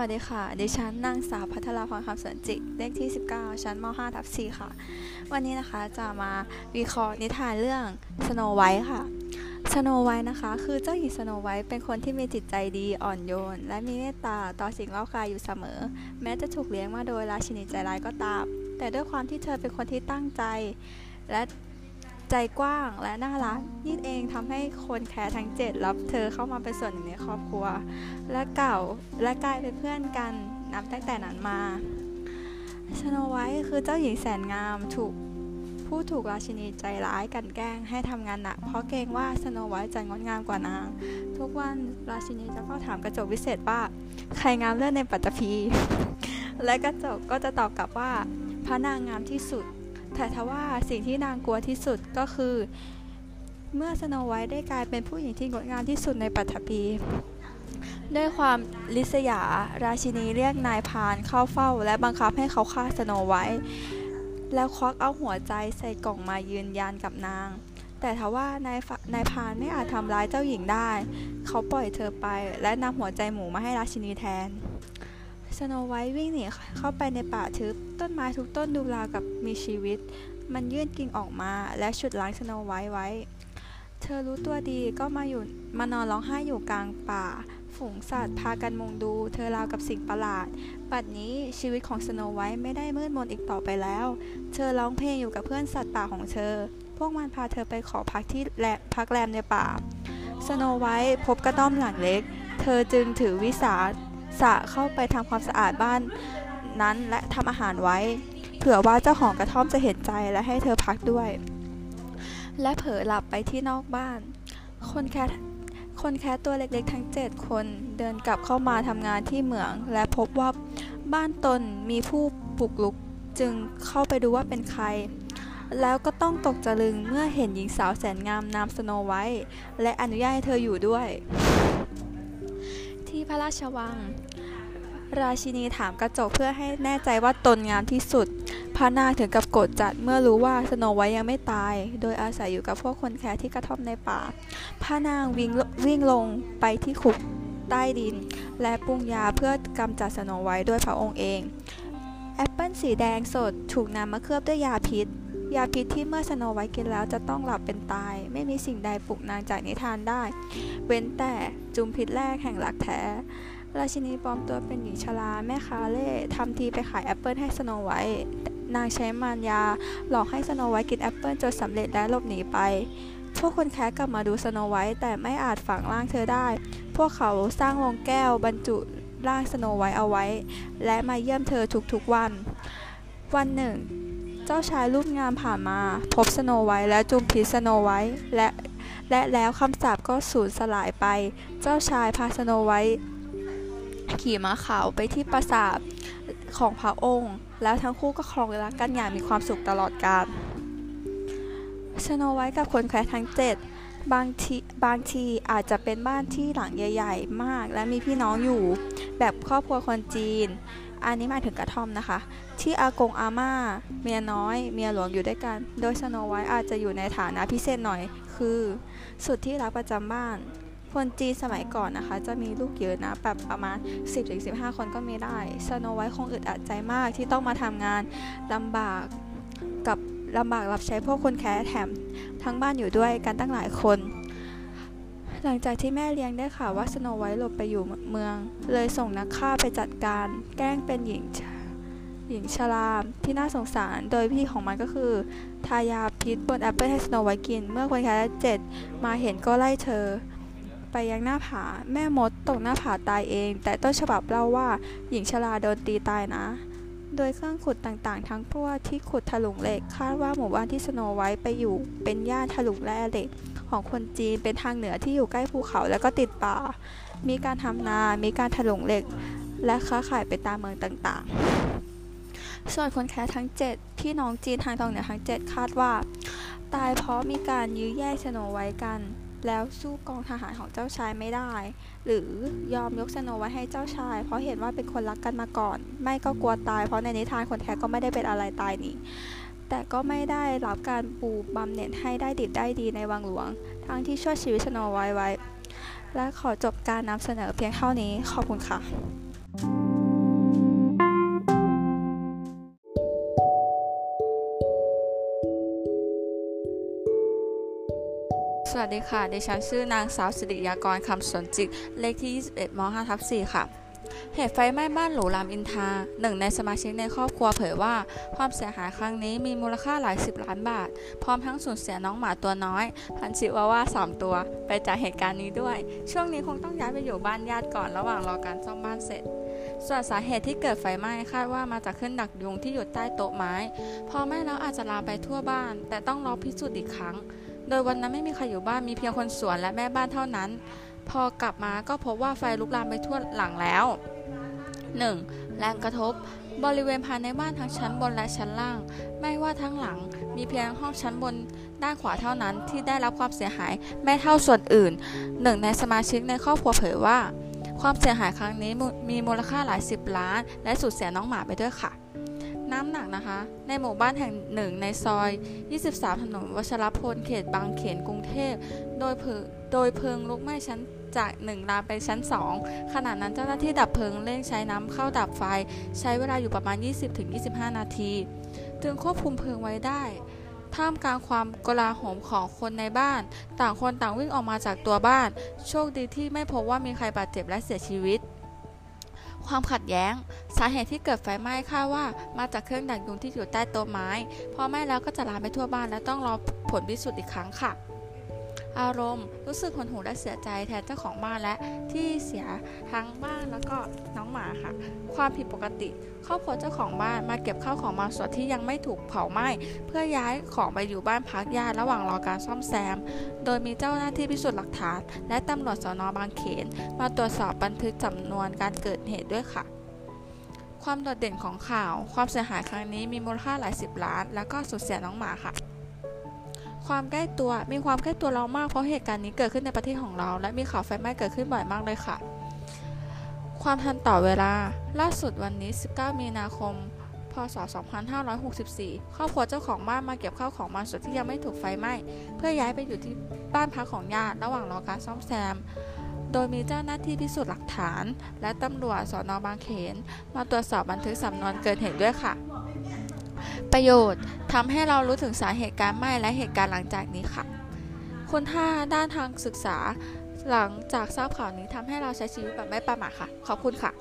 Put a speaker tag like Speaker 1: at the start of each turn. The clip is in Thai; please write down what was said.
Speaker 1: วัสดีค่ะ ดิฉันนางสาวพัทรพรคำสวนจิกเลขที่ 19 ชั้นม 5 ทับ4ค่ะ วันนี้นะคะจะมาวิเคราะห์นิทานเรื่องสโนว์ไวท์ค่ะ สโนว์ไวท์นะคะ คือเจ้าหญิงสโนว์ไวท์เป็นคนที่มีจิตใจดีอ่อนโยน และมีเมตตาต่อสิ่งรอบกายอยู่เสมอ แม้จะถูกเลี้ยงมาโดยราชินีใจร้ายก็ตาม แต่ด้วยความที่เธอเป็นคนที่ตั้งใจ และ ใจกว้างและน่ารักนี่เองทำให้คนแคระทั้งเจ็ดรับเธอเข้ามาเป็นส่วนหนึ่งในครอบครัว และเก่าและกลายเป็นเพื่อนกันนับตั้งแต่นั้นมาสโนไวท์คือเจ้าหญิงแสนงามถูกผู้ถูกราชินีใจร้ายกันแกล้งให้ทำงานหนักเพราะเกรงว่าสโนไวท์จะงดงามกว่านาง ทุกวันราชินีจะเข้าถามกระจกวิเศษว่า ใครงามเลิศในปัตตภี และกระจกก็จะตอบกลับว่า พระนางงามที่สุด แต่ทว่าสิ่งที่นางกลัวที่สุดก็คือ เมื่อสโนไวท์ได้กลายเป็นผู้หญิงที่งดงามที่สุดในปัตภีด้วยความลิษยา ราชินีเรียกนายพานเข้าเฝ้า และบังคับให้เขาฆ่าสโนไวท์แล้วควักเอาหัวใจใส่กล่องมายืนยันกับนาง แต่ทว่านายนายพานไม่อาจทำร้ายเจ้าหญิงได้ เขาปล่อยเธอไป และนำหัวใจหมูมาให้ราชินีแทน สโนไวท์วิ่งหนีเข้าไปในป่าทึบ ต้นไม้ทุกต้นดูราวกับมีชีวิต มันยื่นกิ่งออกมาและฉุดล้างสโนไวท์ไว้ เธอรู้ตัวดีก็มาอยู่มานอนร้องไห้อยู่กลางป่า ฝูงสัตว์พากันมุงดู เธอราวกับสิ่งประหลาด ปัดนี้ชีวิตของสโนไวท์ไม่ได้มืดมนอีกต่อไปแล้ว เธอร้องเพลงอยู่กับเพื่อนสัตว์ป่าของเธอ พวกมันพาเธอไปขอพักที่แลพักแรมในป่า สโนไวท์พบกระต้อมหลังเล็ก เธอจึงถือวิสา สะเข้าไปทำความสะอาดบ้านนั้นและทำอาหารไว้ เผื่อว่าเจ้าของกระท่อมจะเห็นใจและให้เธอพักด้วย และเผลอหลับไปที่นอกบ้าน คนแคทคนแคทตัวเล็กๆทั้ง 7 คนเดินกลับเข้ามาทำงานที่เหมือง และพบว่าบ้านตนมีผู้ปลุกลุกจึงเข้าไปดูว่าเป็นใคร แล้วก็ต้องตกจลึงเมื่อเห็นหญิงสาวแสนงามนามสโนไวท์และอนุญาตให้เธออยู่ด้วย ที่พระราชวัง ราชินีถามกระจกเพื่อให้แน่ใจว่าตนงามที่สุด พระนางถึงกับโกรธจัดเมื่อรู้ว่าสโนว์ไวท์ยังไม่ตาย โดยอาศัยอยู่กับพวกคนแคระที่กระท่อมในป่า พระนางวิ่งวิ่งลงไปที่คุกใต้ดิน และปรุงยาเพื่อกำจัดสโนว์ไวท์ด้วยพระองค์เอง แอปเปิลสีแดงสดถูกนำมาเคลือบด้วยยาพิษ ยาพิษที่เมื่อสโนว์ไวท์กินแล้วจะต้องหลับเป็นตาย ไม่มีสิ่งใดปลุกนางจากนิทราได้ เว้นแต่จุมพิตแรกแห่งรักแท้ ราชินีปลอมตัวเป็นหญิงชราแม่ค้าเร่ทำทีไปขายแอปเปิลให้สโนว์ไวท์นางใช้มารยา หลอกให้สโนว์ไวท์กินแอปเปิลจนสำเร็จและหลบหนีไป พวกคนแคระกลับมาดูสโนว์ไวท์แต่ไม่อาจฝังร่างเธอได้ พวกเขาสร้างโลงแก้วบรรจุร่างสโนว์ไวท์เอาไว้ และมาเยี่ยมเธอทุกๆวัน วันหนึ่ง เจ้าชายรูปงามผ่านมา พบสโนว์ไวท์และจุมพิตสโนว์ไวท์และและแล้วคำสาปก็สูญสลายไป เจ้าชายพาสโนว์ไวท์ ขี่ม้าขาวไปที่ปราสาทของพระองค์ แล้วทั้งคู่ก็ครองรักกันอย่างมีความสุขตลอดกาลสโนว์ไวท์กับคนแคระทั้งเจ็ดบางทีบางทีอาจจะเป็นบ้านที่หลังใหญ่ ๆ มาก และมีพี่น้องอยู่ แบบครอบครัวคนจีน อันนี้หมายถึงกระท่อมนะคะ ที่อากงอาม่า เมียน้อย เมียหลวงอยู่ด้วยกัน โดยสโนไว้อาจจะอยู่ในฐานะพิเศษหน่อย คือ สุดที่รักประจำบ้าน คนจีนสมัยก่อนนะคะ จะมีลูกเยอะนะแบบประมาณ 10-15 คนก็มีได้สโนไว้คงอึดอัดใจมากที่ต้องมาทำงานลำบากกับลำบากรับใช้พวกคนแค่แถมทั้งบ้านอยู่ด้วยกันตั้งหลายคน หลังจากที่แม่เลี้ยงได้ข่าวว่าสโนไว้หลบไปอยู่เมือง เลยส่งนักฆ่าไปจัดการ แกล้งเป็นหญิงหญิงชราที่น่าสงสารโดยวิธีของมันก็คือ ทายาพิษบนแอปเปิลให้สโนว์ไวท์กิน เมื่อคนแคระเจ็ดมาเห็นก็ไล่เธอ ไปยังหน้าผา แม่มดตกหน้าผาตายเอง แต่ต้นฉบับเล่าว่าหญิงชราโดนตีตายนะ โดยเครื่องขุดต่างๆ ทั้งพวกที่ขุดถลุงเหล็ก คาดว่าหมู่บ้านที่สโนว์ไวท์ไปอยู่เป็นย่านถลุงแร่เหล็ก ของคนจีนเป็นทางเหนือที่อยู่ใกล้ภูเขาและก็ติดป่า มีการทำนา มีการถลุงเหล็ก และค้าขายไปตามเมืองต่างๆ ส่วนคนแคสทั้ง7ที่น้องจีนทางตรงเหนือทั้ง 7 คาดว่า ตายเพราะมีการยื้อแย่งสโนไว้กัน แล้วสู้กองทหารของเจ้าชายไม่ได้ หรือยอมยกสโนไว้ให้เจ้าชาย เพราะเห็นว่าเป็นคนรักกันมาก่อน ไม่ก็กลัวตาย เพราะในนิทานคนแท้ก็ไม่ได้เป็นอะไรตายนี่ แต่ก็ไม่ได้รับการปูบำเหน็จให้ได้ดิบได้ดีในวังหลวง ทั้งที่ช่วยชีวิตสโนไว้ไว้ และขอจบการนำเสนอเพียงเท่านี้ ขอบคุณค่ะ
Speaker 2: สวัสดีค่ะดิฉันชื่อนางสาวสิริยากรคำสนจิต เลขที่ 21ม5ทับ4ค่ะ เหตุไฟไหม้บ้านหรูรามอินทาหนึ่งในสมาชิกในครอบครัวเผยว่า ความเสียหายครั้งนี้มีมูลค่าหลายสิบล้านบาท พร้อมทั้งสูญเสียน้องหมาตัวน้อย พันชิวาว่าสามตัว ไปจากเหตุการณ์นี้ด้วย ช่วงนี้คงต้องย้ายไปอยู่บ้านญาติก่อนระหว่างรอการซ่อมบ้านเสร็จส่วนสาเหตุที่เกิดไฟไหม้คาดว่ามาจากเครื่องดักยุงที่อยู่ใต้โต๊ะไม้ พอไหม้แล้วอาจจะลามไปทั่วบ้าน แต่ต้องรอพิสูจน์อีกครั้ง โดยวันนั้นไม่มีใครอยู่บ้านมีเพียงคนสวนและแม่บ้านเท่านั้น พอกลับมาก็พบว่าไฟลุกลามไปทั่วหลังแล้ว 1. แรงกระทบบริเวณภายในบ้านทั้งชั้นบนและชั้นล่าง ไม่ว่าทั้งหลังมีเพียงห้องชั้นบนด้านขวาเท่านั้นที่ได้รับความเสียหายไม่เท่าส่วนอื่นหนึ่งในสมาชิกในครอบครัวเผยว่า ความเสียหายครั้งนี้มีมูลค่าหลายสิบล้าน และสูญเสียน้องหมาไปด้วยค่ะ น้ำหนักนะคะ ในหมู่บ้านแห่งหนึ่งในซอย 23 ถนนวชรพลเขตบางเขนกรุงเทพ โดยเพโดยเพลิงลุกไหม้ชั้นจาก 1 ลามไปชั้น 2 ขณะนั้นเจ้าหน้าที่ดับเพลิงเร่งใช้น้ำเข้าดับไฟ ใช้เวลาอยู่ประมาณ 20-25 นาที จึงควบคุมเพลิงไว้ได้ท่ามกลางความกลาหมของคนในบ้าน ต่างคนต่างวิ่งออกมาจากตัวบ้าน โชคดีที่ไม่พบว่ามีใครบาดเจ็บและเสียชีวิต ความขัดแย้ง สาเหตุที่เกิดไฟไหม้คาดว่ามาจากเครื่องดักยุงที่อยู่ใต้โต๊ะไม้ พอไหม้แล้วก็จะลามไปทั่วบ้านและต้องรอผลพิสูจน์อีกครั้งค่ะ อารมณ์รู้สึกหดหู่และเสียใจแทนเจ้าของบ้านและที่เสียทั้งบ้านแล้วก็น้องหมาค่ะ ความผิดปกติครอบครัวเจ้าของบ้านมาเก็บข้าวของบางส่วนที่ยังไม่ถูกเผาไหม้เพื่อย้ายของไปอยู่บ้านพักญาติระหว่างรอการซ่อมแซม โดยมีเจ้าหน้าที่พิสูจน์หลักฐาน และตำรวจสนบางเขน มาตรวจสอบบันทึกจำนวนการเกิดเหตุด้วยค่ะความโดดเด่นของข่าว ความเสียหายครั้งนี้มีมูลค่าหลายสิบล้าน แล้วก็สูญเสียน้องหมาค่ะ ความใกล้ตัวมีความใกล้ตัวเรามากเพราะเหตุการณ์นี้เกิดขึ้นในประเทศของเรา และมีข่าวไฟไหม้เกิดขึ้นบ่อยมากเลยค่ะ ความทันต่อเวลา ล่าสุดวันนี้ 19 มีนาคม พศ 2564 ครอบครัวเจ้าของบ้านมาเก็บข้าวของบางส่วนที่ยังไม่ถูกไฟไหม้เพื่อย้ายไปอยู่ที่บ้านพักของญาติระหว่างรอการซ่อมแซม โดยมีเจ้าหน้าที่พิสูจน์หลักฐาน และตำรวจสอนอบางเขน มาตรวจสอบบันทึกสำนวนเกิดเหตุด้วยค่ะ ประโยชน์ทำให้เรารู้ถึงสาเหตุการไหม้และเหตุการณ์หลังจากนี้ค่ะ คุณค่าด้านทางศึกษาหลังจากทราบข่าวนี้ทำให้เราใช้ชีวิตแบบไม่ประมาทค่ะ ขอบคุณค่ะ